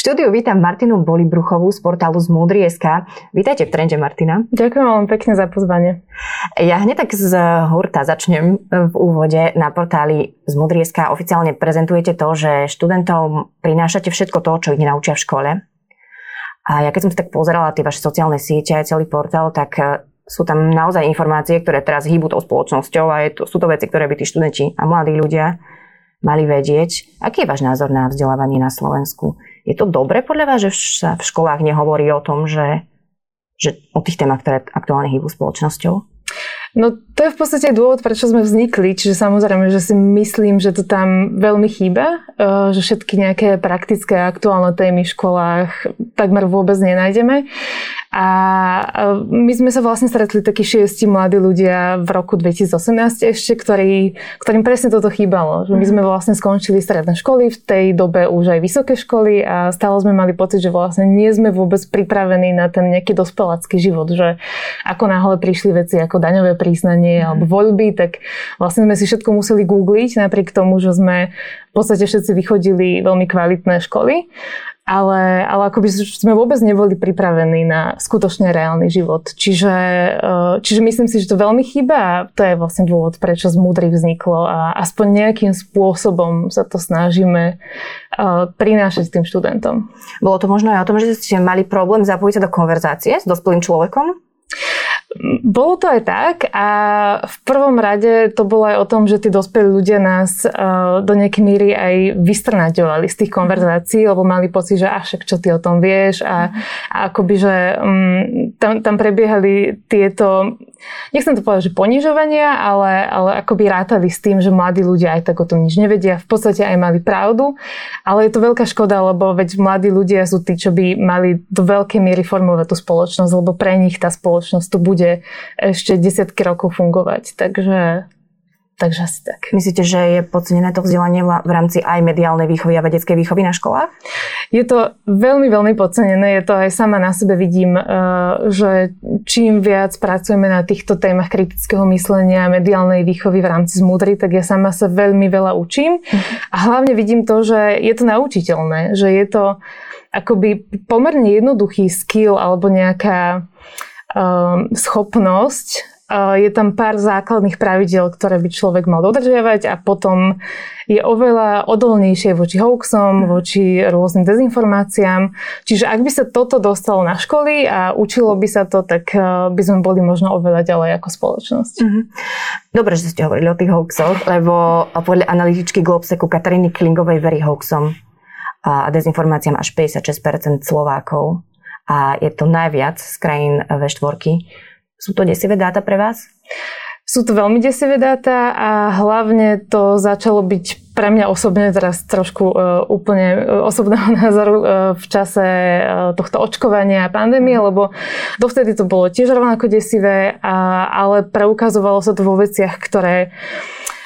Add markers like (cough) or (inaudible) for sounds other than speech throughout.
štúdiu vítam Martinu Bolibruchovú z portálu z Múdri.sk. Vítajte v Trende, Martina. Ďakujem veľmi pekne za pozvanie. Ja hneď tak z hurta začnem v úvode. Na portáli z Múdri.sk oficiálne prezentujete to, že študentom prinášate všetko to, čo ich naučia v škole. A ja keď som si tak pozerala tie vaše sociálne siete aj celý portál, tak e, sú tam naozaj informácie, ktoré teraz hýbu tou spoločnosťou a je to, sú to veci, ktoré by tí študenti a mladí ľudia mali vedieť. Aký je váš názor na vzdelávanie na Slovensku? Je to dobre podľa vás, že sa v školách nehovorí o tom, že, že o tých témach, ktoré aktuálne hýbu spoločnosťou? No to je v podstate dôvod, prečo sme vznikli, čiže samozrejme, že si myslím, že to tam veľmi chýba, e, že všetky nejaké praktické aktuálne témy v školách takmer vôbec nenájdeme. A my sme sa vlastne stretli takí šiesti mladí ľudia v roku 2018 ešte, ktorí, ktorým presne toto chýbalo. Že my sme vlastne skončili stredné školy, v tej dobe už aj vysoké školy a stále sme mali pocit, že vlastne nie sme vôbec pripravení na ten nejaký dospelácky život, že ako náhle prišli veci ako daňové priznanie alebo voľby, tak vlastne sme si všetko museli googliť, napriek tomu, že sme v podstate všetci vychodili veľmi kvalitné školy ale, ale akoby sme vôbec neboli pripravení na skutočne reálny život. Čiže, eh, čiže myslím si, že to veľmi chýba a to je vlastne dôvod, prečo z Múdry vzniklo a aspoň nejakým spôsobom sa to snažíme eh, prinášať tým študentom. Bolo to možno aj o tom, že ste mali problém zapojiť sa do konverzácie s dospelým človekom? Bolo to aj tak a v prvom rade to bolo aj o tom, že tí dospelí ľudia nás uh, do nejakej míry aj vystrnaďovali z tých konverzácií, lebo mali pocit, že až čo ty o tom vieš? A, a akoby, že um, tam, tam prebiehali tieto nechcem to povedať, že ponižovania, ale, ale akoby rátali s tým, že mladí ľudia aj tak o tom nič nevedia. V podstate aj mali pravdu, ale je to veľká škoda, lebo veď mladí ľudia sú tí, čo by mali do veľkej miery formovať tú spoločnosť, lebo pre nich tá spoločnosť tu bude ešte desiatky rokov fungovať. Takže Takže asi tak. Myslíte, že je podcenené to vzdelanie v rámci aj mediálnej výchovy a vedeckej výchovy na školách? Je to veľmi, veľmi podcenené. Je to aj sama na sebe vidím, eh, že čím viac pracujeme na týchto témach kritického myslenia a mediálnej výchovy v rámci zmúdry, tak ja sama sa veľmi veľa učím. A hlavne vidím to, že je to naučiteľné, že je to akoby pomerne jednoduchý skill alebo nejaká um, schopnosť je tam pár základných pravidel, ktoré by človek mal dodržiavať a potom je oveľa odolnejšie voči hoaxom, voči rôznym dezinformáciám. Čiže ak by sa toto dostalo na školy a učilo by sa to, tak e, by sme boli možno oveľa ďalej ako spoločnosť. Mm-hmm. Dobre, že ste hovorili o tých hoaxoch, lebo podľa analytičky Globseku Kataríny Klingovej verí hoaxom a dezinformáciám až 56% Slovákov. A je to najviac z krajín V4 sú to desivé dáta pre vás? Sú to veľmi desivé dáta a hlavne to začalo byť pre mňa osobne teraz trošku uh, úplne e, osobného (laughs) názoru uh, v čase uh, tohto očkovania a pandémie, lebo dovtedy to bolo tiež rovnako desivé, a, ale preukazovalo sa to vo veciach, ktoré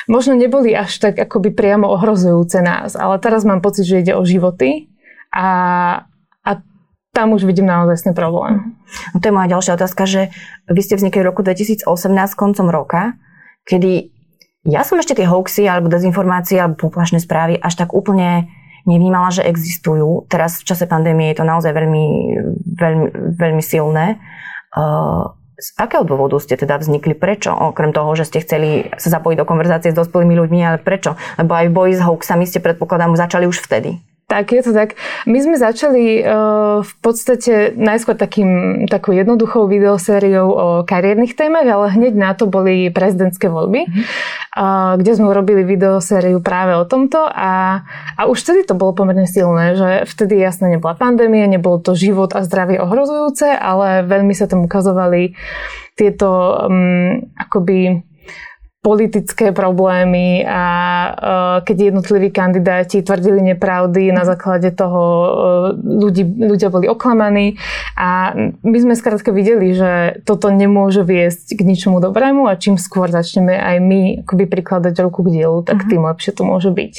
možno neboli až tak akoby priamo ohrozujúce nás, ale teraz mám pocit, že ide o životy a, tam už vidím naozaj problém. No to je moja ďalšia otázka, že vy ste vznikli v roku 2018 koncom roka, kedy ja som ešte tie hoaxy alebo dezinformácie alebo poplašné správy až tak úplne nevnímala, že existujú. Teraz v čase pandémie je to naozaj veľmi, veľmi, veľmi silné. Uh, z akého dôvodu ste teda vznikli? Prečo? Okrem toho, že ste chceli sa zapojiť do konverzácie s dospelými ľuďmi, ale prečo? Lebo aj v boji s hoaxami ste predpokladám začali už vtedy. Tak, je to tak. My sme začali uh, v podstate najskôr takým, takou jednoduchou videosériou o kariérnych témach, ale hneď na to boli prezidentské voľby, mm-hmm. uh, kde sme urobili videosériu práve o tomto a, a už vtedy to bolo pomerne silné, že vtedy jasne nebola pandémia, nebolo to život a zdravie ohrozujúce, ale veľmi sa tam ukazovali tieto um, akoby politické problémy a uh, keď jednotliví kandidáti tvrdili nepravdy, na základe toho uh, ľudí, ľudia boli oklamaní a my sme skrátka videli, že toto nemôže viesť k ničomu dobrému a čím skôr začneme aj my akoby prikladať ruku k dielu, tak uh-huh. tým lepšie to môže byť.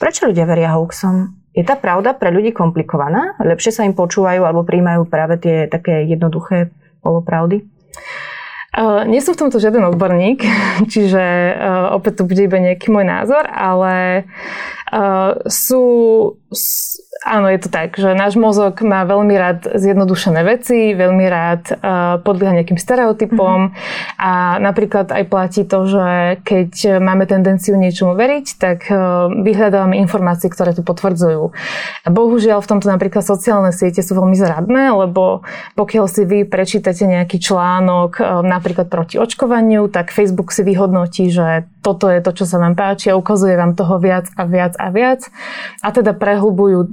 Prečo ľudia veria hoaxom? Je tá pravda pre ľudí komplikovaná? Lepšie sa im počúvajú alebo príjmajú práve tie také jednoduché polopravdy? Nie som v tomto žiaden odborník, (laughs) čiže uh, opäť to bude iba nejaký môj názor, ale sú, áno, je to tak, že náš mozog má veľmi rád zjednodušené veci, veľmi rád uh, podlieha nejakým stereotypom mm-hmm. a napríklad aj platí to, že keď máme tendenciu niečomu veriť, tak uh, vyhľadávame informácie, ktoré to potvrdzujú. A bohužiaľ v tomto napríklad sociálne siete sú veľmi zradné, lebo pokiaľ si vy prečítate nejaký článok uh, napríklad proti očkovaniu, tak Facebook si vyhodnotí, že toto je to, čo sa vám páči a ukazuje vám toho viac a viac a viac. A teda prehlbujú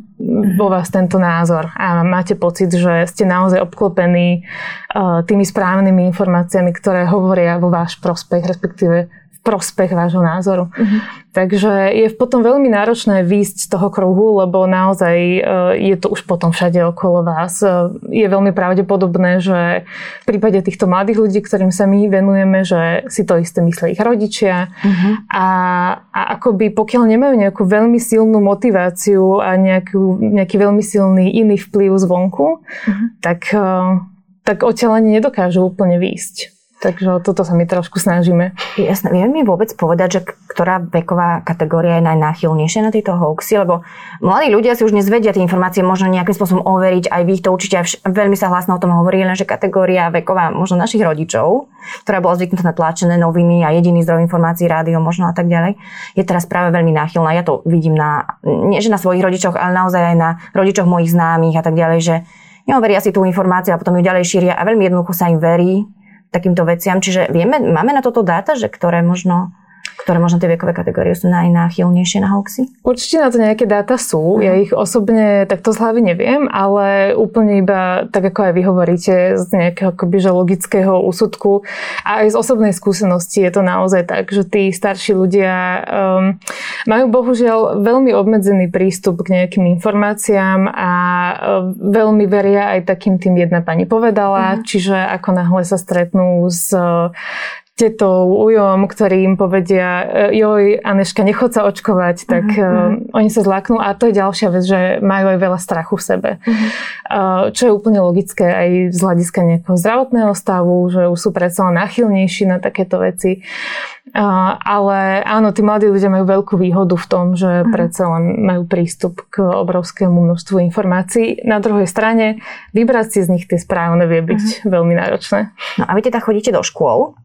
vo vás tento názor. A máte pocit, že ste naozaj obklopení uh, tými správnymi informáciami, ktoré hovoria vo váš prospech, respektíve prospech vášho názoru. Uh-huh. Takže je potom veľmi náročné výjsť z toho kruhu, lebo naozaj e, je to už potom všade okolo vás. E, je veľmi pravdepodobné, že v prípade týchto mladých ľudí, ktorým sa my venujeme, že si to isté myslia ich rodičia uh-huh. a, a akoby pokiaľ nemajú nejakú veľmi silnú motiváciu a nejakú, nejaký veľmi silný iný vplyv zvonku, uh-huh. tak, e, tak odtiaľ ani nedokážu úplne výjsť. Takže toto sa my trošku snažíme. Jasné. Vieme mi vôbec povedať, že ktorá veková kategória je najnáchylnejšia na tieto hoaxy? Lebo mladí ľudia si už nezvedia tie informácie možno nejakým spôsobom overiť. Aj vy to určite vš- veľmi sa hlasno o tom hovorí, lenže kategória veková možno našich rodičov, ktorá bola zvyknutá na tlačené noviny a jediný zdroj informácií, rádio možno a tak ďalej, je teraz práve veľmi náchylná. Ja to vidím na, nie že na svojich rodičoch, ale naozaj aj na rodičoch mojich známych a tak ďalej, že neoveria si tú informáciu a potom ju ďalej šíria a veľmi jednoducho sa im verí takýmto veciam. Čiže vieme, máme na toto dáta, že ktoré možno ktoré možno tie vekové kategórie sú najnáchylnejšie na hoaxy? Určite na to nejaké dáta sú. Uh-huh. Ja ich osobne takto z hlavy neviem, ale úplne iba tak, ako aj vy hovoríte, z nejakého akoby, že logického úsudku a aj z osobnej skúsenosti je to naozaj tak, že tí starší ľudia um, majú bohužiaľ veľmi obmedzený prístup k nejakým informáciám a um, veľmi veria aj takým tým jedna pani povedala, uh-huh. čiže ako náhle sa stretnú s tetou, ujom, ktorí im povedia, e, joj, Aneška, nechod sa očkovať, tak uh-huh. uh, oni sa zlaknú a to je ďalšia vec, že majú aj veľa strachu v sebe. Uh-huh. Uh, čo je úplne logické aj z hľadiska nejakého zdravotného stavu, že už sú predsa náchylnejší na takéto veci. Uh, ale áno, tí mladí ľudia majú veľkú výhodu v tom, že uh-huh. predsa len majú prístup k obrovskému množstvu informácií. Na druhej strane, vybrať si z nich tie správne vie byť uh-huh. veľmi náročné. No a vy teda chodíte do škôl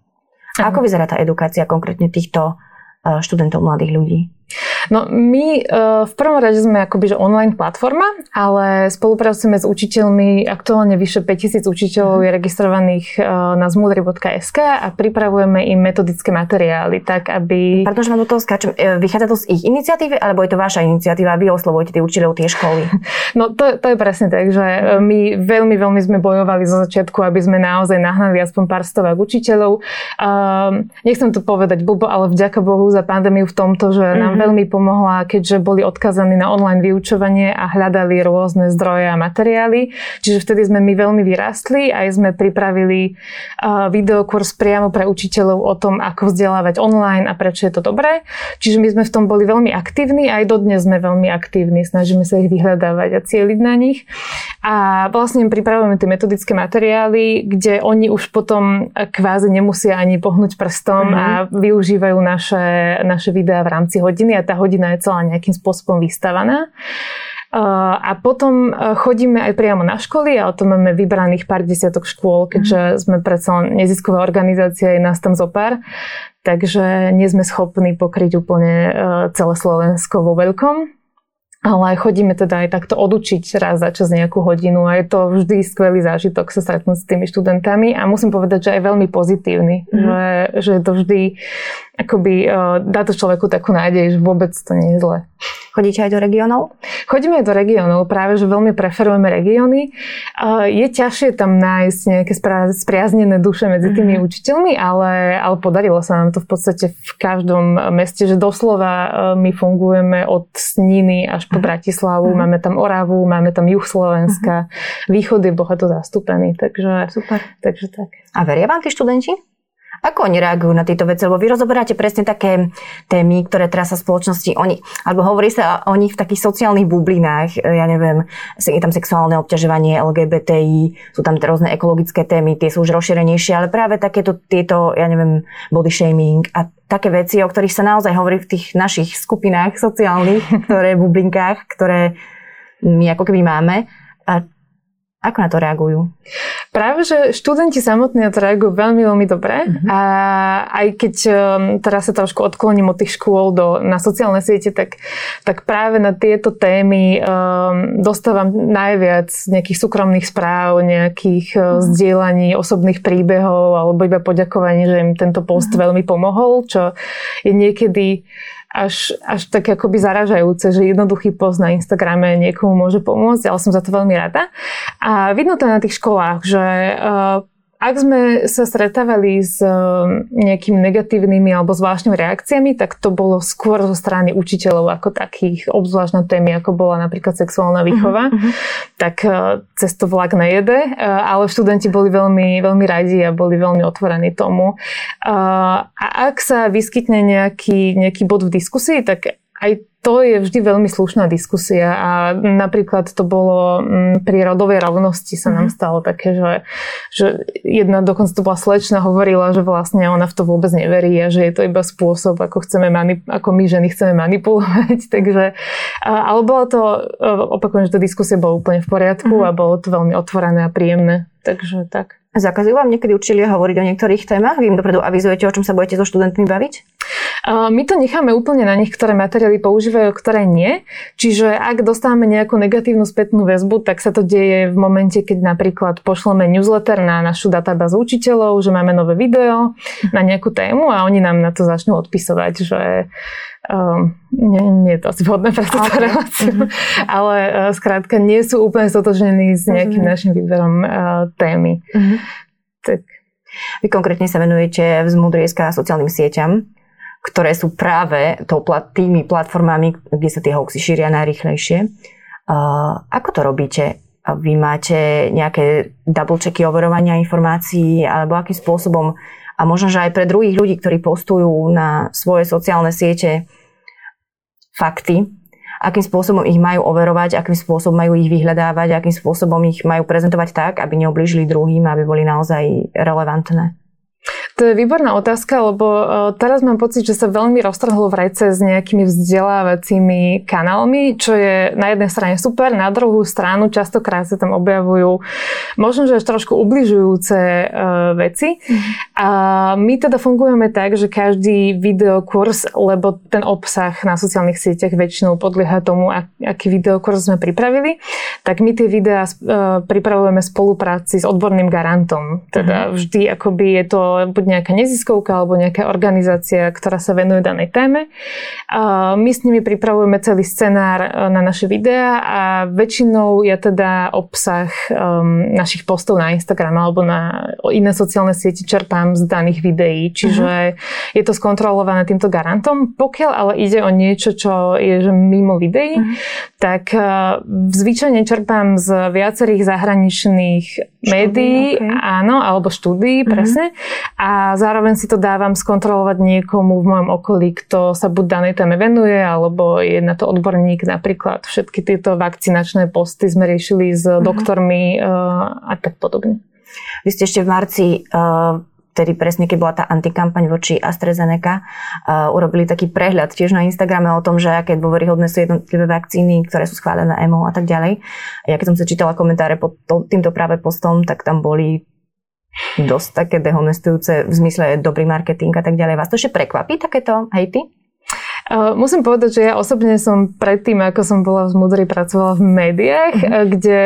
ako vyzerá tá edukácia konkrétne týchto eh, študentov, mladých ľudí? No my uh, v prvom rade sme akoby že online platforma, ale spolupracujeme s učiteľmi, aktuálne vyše 5000 učiteľov je registrovaných uh, na zmudry.sk a pripravujeme im metodické materiály, tak aby... Pardon, že vám do toho skáčem. E, vychádza to z ich iniciatívy, alebo je to vaša iniciatíva? Vy oslovujete tých učiteľov, tie školy? (laughs) No to, to je presne tak, že my veľmi, veľmi sme bojovali zo začiatku, aby sme naozaj nahnali aspoň pár stovák učiteľov. Uh, nechcem to povedať blbo, ale vďaka Bohu za pandémiu v tomto, že nám mm-hmm. veľmi pomohla, keďže boli odkazaní na online vyučovanie a hľadali rôzne zdroje a materiály. Čiže vtedy sme my veľmi vyrástli a aj sme pripravili uh, videokurs priamo pre učiteľov o tom, ako vzdelávať online a prečo je to dobré. Čiže my sme v tom boli veľmi aktívni a aj dodnes sme veľmi aktívni. Snažíme sa ich vyhľadávať a cieliť na nich. A vlastne im pripravujeme tie metodické materiály, kde oni už potom kvázi nemusia ani pohnúť prstom mm-hmm. a využívajú naše, naše videá v rámci hodiny a tá hodina je celá nejakým spôsobom vystavaná. A potom chodíme aj priamo na školy a o tom máme vybraných pár desiatok škôl, keďže mm. sme predsa len nezisková organizácia, je nás tam zopár. Takže nie sme schopní pokryť úplne celé Slovensko vo veľkom. Ale chodíme teda aj takto odučiť raz za čas nejakú hodinu a je to vždy skvelý zážitok sa stretnúť s tými študentami a musím povedať, že aj veľmi pozitívny, mm. že, že to vždy akoby uh, dá to človeku takú nádej, že vôbec to nie je zle. Chodíte aj do regiónov? Chodíme aj do regiónov, práve že veľmi preferujeme regióny. Uh, je ťažšie tam nájsť nejaké spriaznené duše medzi tými mm-hmm. učiteľmi, ale, ale podarilo sa nám to v podstate v každom meste, že doslova uh, my fungujeme od Sniny až mm-hmm. Bratislavu, mm-hmm. máme tam Oravu, máme tam juh Slovenska, mm-hmm. východ je bohato zastúpený, takže, Super. takže tak. A veria vám tí študenti? Ako oni reagujú na tieto veci? Lebo vy rozoberáte presne také témy, ktoré teraz sa v spoločnosti, oni, alebo hovorí sa o nich v takých sociálnych bublinách, ja neviem, je tam sexuálne obťažovanie LGBTI, sú tam rôzne ekologické témy, tie sú už rozšírenejšie, ale práve takéto tieto, ja neviem, body shaming a také veci, o ktorých sa naozaj hovorí v tých našich skupinách sociálnych, (laughs) ktoré bublinkách, ktoré my ako keby máme. A ako na to reagujú? Práve, že študenti samotní na to reagujú veľmi, veľmi dobre. Uh-huh. A aj keď um, teraz sa trošku odkloním od tých škôl do, na sociálne siete, tak, tak práve na tieto témy um, dostávam najviac nejakých súkromných správ, nejakých uh-huh. zdieľaní osobných príbehov alebo iba poďakovaní, že im tento post uh-huh. veľmi pomohol, čo je niekedy až, až tak akoby zaražajúce, že jednoduchý post na Instagrame niekomu môže pomôcť, ale som za to veľmi rada. A vidno to na tých školách, že uh, ak sme sa stretávali s um, nejakými negatívnymi alebo zvláštnymi reakciami, tak to bolo skôr zo strany učiteľov ako takých, obzvlášť na témy, ako bola napríklad sexuálna výchova. Uh-huh. Tak uh, cez to vlak nejede, uh, ale študenti boli veľmi, veľmi radi a boli veľmi otvorení tomu. A ak sa vyskytne nejaký, nejaký bod v diskusii, tak aj to je vždy veľmi slušná diskusia a napríklad to bolo mm, pri rodovej rovnosti sa nám mhm. stalo také, že, že jedna dokonca to bola slečna hovorila, že vlastne ona v to vôbec neverí a že je to iba spôsob, ako, chceme manip- ako my ženy chceme manipulovať. (laughs) Takže, ale bolo to, e, opakujem, že tá diskusia bola úplne v poriadku uh-huh. a bolo to veľmi otvorené a príjemné. Takže tak. Zakazujú vám niekedy učiteľia hovoriť o niektorých témach? Vy im dopredu avizujete, o čom sa budete so študentmi baviť? My to necháme úplne na nich, ktoré materiály používajú, ktoré nie. Čiže ak dostávame nejakú negatívnu spätnú väzbu, tak sa to deje v momente, keď napríklad pošleme newsletter na našu databázu učiteľov, že máme nové video na nejakú tému a oni nám na to začnú odpisovať, že Um, nie, nie je to asi vhodné pre túto okay. reláciu, mm-hmm. ale uh, skrátka nie sú úplne stotožnení s nejakým mm-hmm. našim výberom uh, témy. Mm-hmm. Tak. Vy konkrétne sa venujete v Zmudrieska sociálnym sieťam, ktoré sú práve tými platformami, kde sa tie hoaxy šíria najrychlejšie. Ako to robíte? Vy máte nejaké double checky overovania informácií, alebo akým spôsobom a možno, že aj pre druhých ľudí, ktorí postujú na svoje sociálne siete fakty, akým spôsobom ich majú overovať, akým spôsobom majú ich vyhľadávať, akým spôsobom ich majú prezentovať tak, aby neoblížili druhým, aby boli naozaj relevantné. To je výborná otázka, lebo e, teraz mám pocit, že sa veľmi roztrhlo v rajce s nejakými vzdelávacími kanálmi, čo je na jednej strane super, na druhú stranu častokrát sa tam objavujú možno, že až trošku ubližujúce uh, veci. Mm. A my teda fungujeme tak, že každý videokurs, lebo ten obsah na sociálnych sieťach väčšinou podlieha tomu, aký videokurs sme pripravili, tak my tie videá uh, pripravujeme v spolupráci s odborným garantom. Teda mm. vždy akoby je to buď nejaká neziskovka alebo nejaká organizácia, ktorá sa venuje danej téme. My s nimi pripravujeme celý scenár e, na naše videá a väčšinou ja teda obsah um, našich postov na Instagram alebo na iné sociálne siete čerpám z daných videí, čiže uh-huh. je to skontrolované týmto garantom. Pokiaľ ale ide o niečo, čo je že mimo videí, uh-huh. tak uh, zvyčajne čerpám z viacerých zahraničných štúdii, médií, okay. áno, alebo štúdií, uh-huh. presne. A zároveň si to dávam skontrolovať niekomu v mojom okolí, kto sa buď danej téme venuje, alebo je na to odborník. Napríklad všetky tieto vakcinačné posty sme riešili s uh-huh. doktormi uh, a tak podobne. Vy ste ešte v marci uh, presne, keď bola tá antikampaň voči AstraZeneca, uh, urobili taký prehľad tiež na Instagrame o tom, že aké dôveryhodné sú jednotlivé vakcíny, ktoré sú schválené EMO a tak ďalej. A ja keď som sa čítala komentáre pod to, týmto práve postom, tak tam boli dosť také dehonestujúce v zmysle dobrý marketing a tak ďalej. Vás to ešte prekvapí takéto hejty? Uh, musím povedať, že ja osobne som predtým, ako som bola v Zmudri, pracovala v médiách, mm-hmm. kde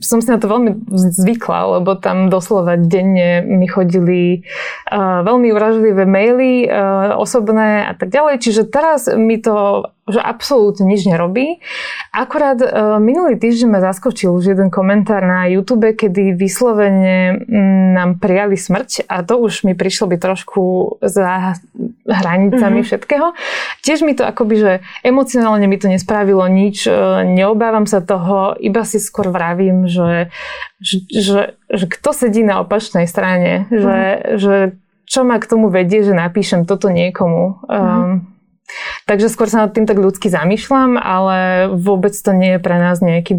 som si na to veľmi zvykla, lebo tam doslova denne mi chodili uh, veľmi uražlivé maily, uh, osobné a tak ďalej. Čiže teraz mi to že absolútne nič nerobí. Akorát uh, minulý týždeň ma zaskočil už jeden komentár na YouTube, kedy vyslovene m, nám prijali smrť a to už mi prišlo byť trošku za hranicami mm-hmm. všetkého. Tiež mi to akoby, že emocionálne mi to nespravilo nič, uh, neobávam sa toho, iba si skôr vravím, že, že, že, že kto sedí na opačnej strane, mm-hmm. že, že čo ma k tomu vedie, že napíšem toto niekomu. Mm-hmm. Um, Takže skôr sa nad tým tak ľudsky zamýšľam, ale vôbec to nie je pre nás nejaký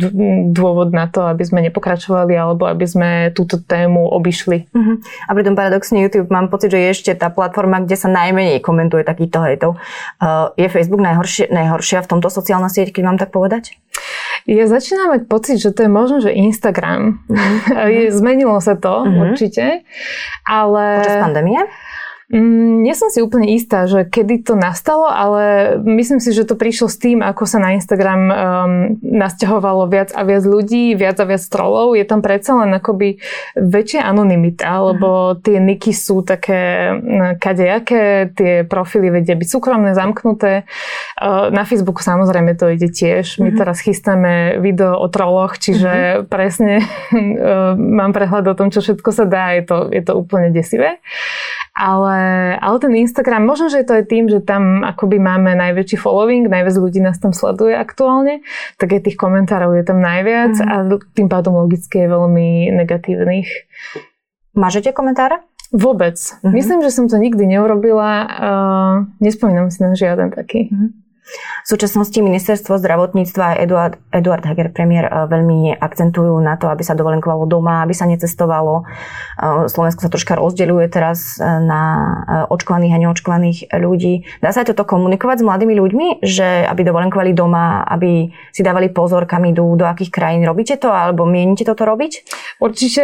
dôvod na to, aby sme nepokračovali alebo aby sme túto tému obišli. Uh-huh. A pritom paradoxne YouTube mám pocit, že je ešte tá platforma, kde sa najmenej komentuje takýto hejtov. Uh, je Facebook najhoršie, najhoršia v tomto sociálna sieť, keď mám tak povedať? Ja začínam mať pocit, že to je možno, že Instagram. (laughs) Uh-huh. Zmenilo sa to uh-huh. určite, ale... Počas pandémie? Mm, nie som si úplne istá, že kedy to nastalo, ale myslím si, že to prišlo s tým, ako sa na Instagram um, nasťahovalo viac a viac ľudí, viac a viac trolov. Je tam predsa len akoby väčšia anonimita, lebo mhm. tie niky sú také mm, kadejaké, tie profily vedia byť súkromné, zamknuté. Uh, na Facebooku samozrejme to ide tiež. My mhm. teraz chystáme video o troloch, čiže uh-huh. presne (laughs) uh, mám prehľad o tom, čo všetko sa dá. Je to, je to úplne desivé. Ale, ale ten Instagram, možno, že to je tým, že tam akoby máme najväčší following, najviac ľudí nás tam sleduje aktuálne, tak aj tých komentárov je tam najviac mm-hmm. a tým pádom logicky je veľmi negatívnych. Mážete komentáre? Vôbec. Mm-hmm. Myslím, že som to nikdy neurobila. Uh, nespomínam si na žiaden taký. Mm-hmm. V súčasnosti ministerstvo zdravotníctva a Eduard, Eduard Heger, premiér, eh, veľmi akcentujú na to, aby sa dovolenkovalo doma, aby sa necestovalo. Eh, Slovensko sa troška rozdeľuje teraz eh, na očkovaných a neočkovaných ľudí. Dá sa aj toto komunikovať s mladými ľuďmi, že aby dovolenkovali doma, aby si dávali pozor, kam idú, do akých krajín. Robíte to alebo mienite toto robiť? Určite,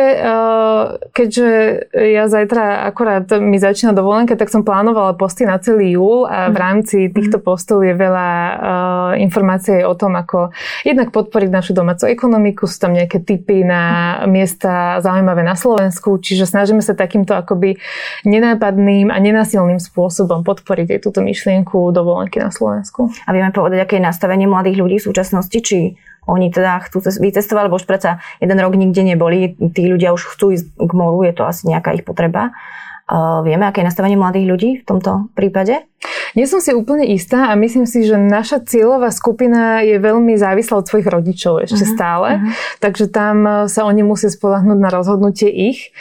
keďže ja zajtra akorát mi začína dovolenka, tak som plánovala posty na celý júl a v mhm. rámci týchto postov je veľa veľa uh, informácií o tom, ako jednak podporiť našu domácu ekonomiku, sú tam nejaké typy na miesta zaujímavé na Slovensku, čiže snažíme sa takýmto akoby nenápadným a nenasilným spôsobom podporiť aj túto myšlienku dovolenky na Slovensku. A vieme povedať, aké je nastavenie mladých ľudí v súčasnosti, či oni teda chcú vycestovať, lebo už predsa jeden rok nikde neboli, tí ľudia už chcú ísť k moru, je to asi nejaká ich potreba. Vieme, aké je nastavenie mladých ľudí v tomto prípade? Nie som si úplne istá a myslím si, že naša cieľová skupina je veľmi závislá od svojich rodičov ešte uh-huh, stále, uh-huh. takže tam e, sa oni musia spolahnúť na rozhodnutie ich.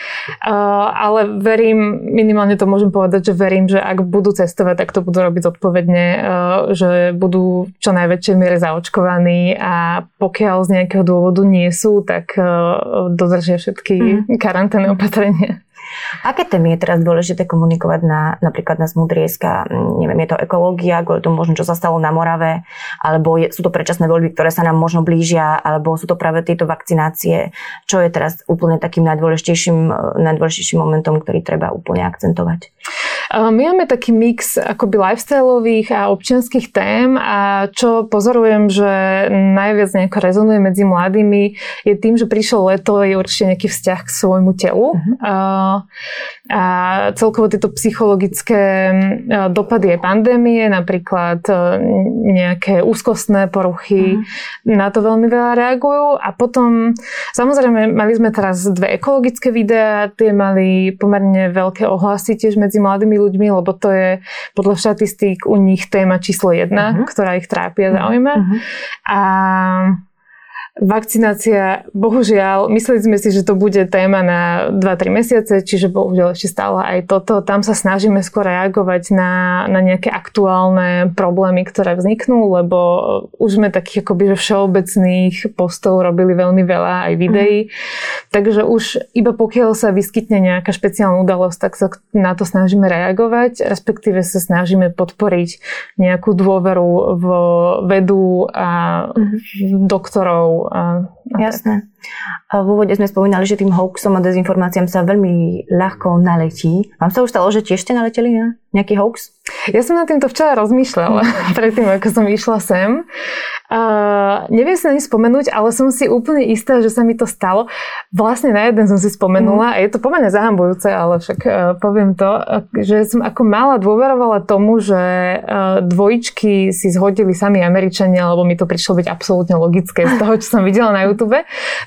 Uh, ale verím, minimálne to môžem povedať, že verím, že ak budú cestovať, tak to budú robiť zodpovedne, uh, že budú čo najväčšej miere zaočkovaní a pokiaľ z nejakého dôvodu nie sú, tak uh, dodržia všetky uh-huh. karanténne opatrenia. Aké témy je teraz dôležité komunikovať na, napríklad na Smudrieska? Neviem, je to ekológia, kvôli tomu možno, čo sa stalo na Morave, alebo je, sú to predčasné voľby, ktoré sa nám možno blížia, alebo sú to práve tieto vakcinácie. Čo je teraz úplne takým najdôležitejším, najdôležitejším momentom, ktorý treba úplne akcentovať? My máme taký mix akoby lifestyleových a občianských tém a čo pozorujem, že najviac nejako rezonuje medzi mladými je tým, že prišlo leto, je určite nejaký vzťah k svojmu telu. Uh-huh a celkovo tieto psychologické dopady aj pandémie, napríklad e, nejaké úzkostné poruchy, mm. na to veľmi veľa reagujú. A potom, samozrejme, mali sme teraz dve ekologické videá, tie mali pomerne veľké ohlasy tiež medzi mladými ľuďmi, lebo to je podľa štatistík u nich téma číslo jedna, mm-hmm. ktorá ich trápi a zaujíma. Mm-hmm. A Vakcinácia, bohužiaľ, mysleli sme si, že to bude téma na 2-3 mesiace, čiže bohužiaľ ešte stále aj toto. Tam sa snažíme skôr reagovať na, na nejaké aktuálne problémy, ktoré vzniknú, lebo už sme takých akoby že všeobecných postov robili veľmi veľa aj videí. Mm. Takže už iba pokiaľ sa vyskytne nejaká špeciálna udalosť, tak sa na to snažíme reagovať, respektíve sa snažíme podporiť nejakú dôveru v vedu a mm. doktorov a, a Jasné. Tak. V úvode sme spomínali, že tým hoaxom a dezinformáciám sa veľmi ľahko naletí. Vám sa už stalo, že tiež ste naleteli na nejaký hoax? Ja som na týmto včera rozmýšľala, (laughs) predtým ako som išla sem. Uh, neviem si na ne spomenúť, ale som si úplne istá, že sa mi to stalo. Vlastne na jeden som si spomenula mm. a je to pomerne zahambujúce, ale však uh, poviem to, uh, že som ako mala dôverovala tomu, že uh, dvojičky si zhodili sami Američania, lebo mi to prišlo byť absolútne logické z toho, čo som videla na YouTube.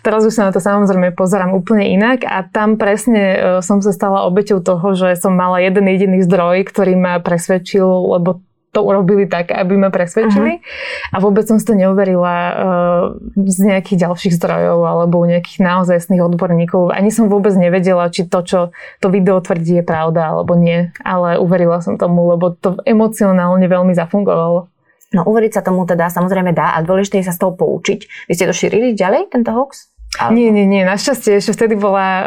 Teraz už sa na to samozrejme pozerám úplne inak a tam presne uh, som sa stala obeťou toho, že som mala jeden jediný zdroj, ktorý ma presvedčil, lebo to urobili tak, aby ma presvedčili. Uh-huh. A vôbec som si to neuverila uh, z nejakých ďalších zdrojov alebo nejakých naozajstných odborníkov. Ani som vôbec nevedela, či to, čo to video tvrdí, je pravda alebo nie. Ale uverila som tomu, lebo to emocionálne veľmi zafungovalo. No uveriť sa tomu teda samozrejme dá a dôležité je sa z toho poučiť. Vy ste to šírili ďalej, tento hoax? Ale... Nie, nie, nie. Našťastie ešte vtedy bola, uh,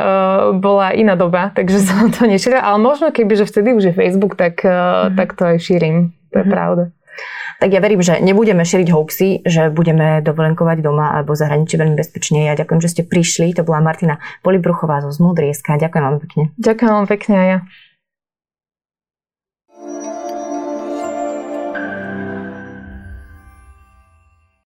bola iná doba, takže (laughs) som to nešírila. Ale možno keby, že vtedy už je Facebook, tak, uh, mm-hmm. tak to aj šírim. To je mm-hmm. pravda. Tak ja verím, že nebudeme šíriť hoaxy, že budeme dovolenkovať doma alebo zahraničí veľmi bezpečne. Ja ďakujem, že ste prišli. To bola Martina Polibruchová zo Zmudrieska. Ďakujem vám pekne. Ďakujem vám pekne aj ja.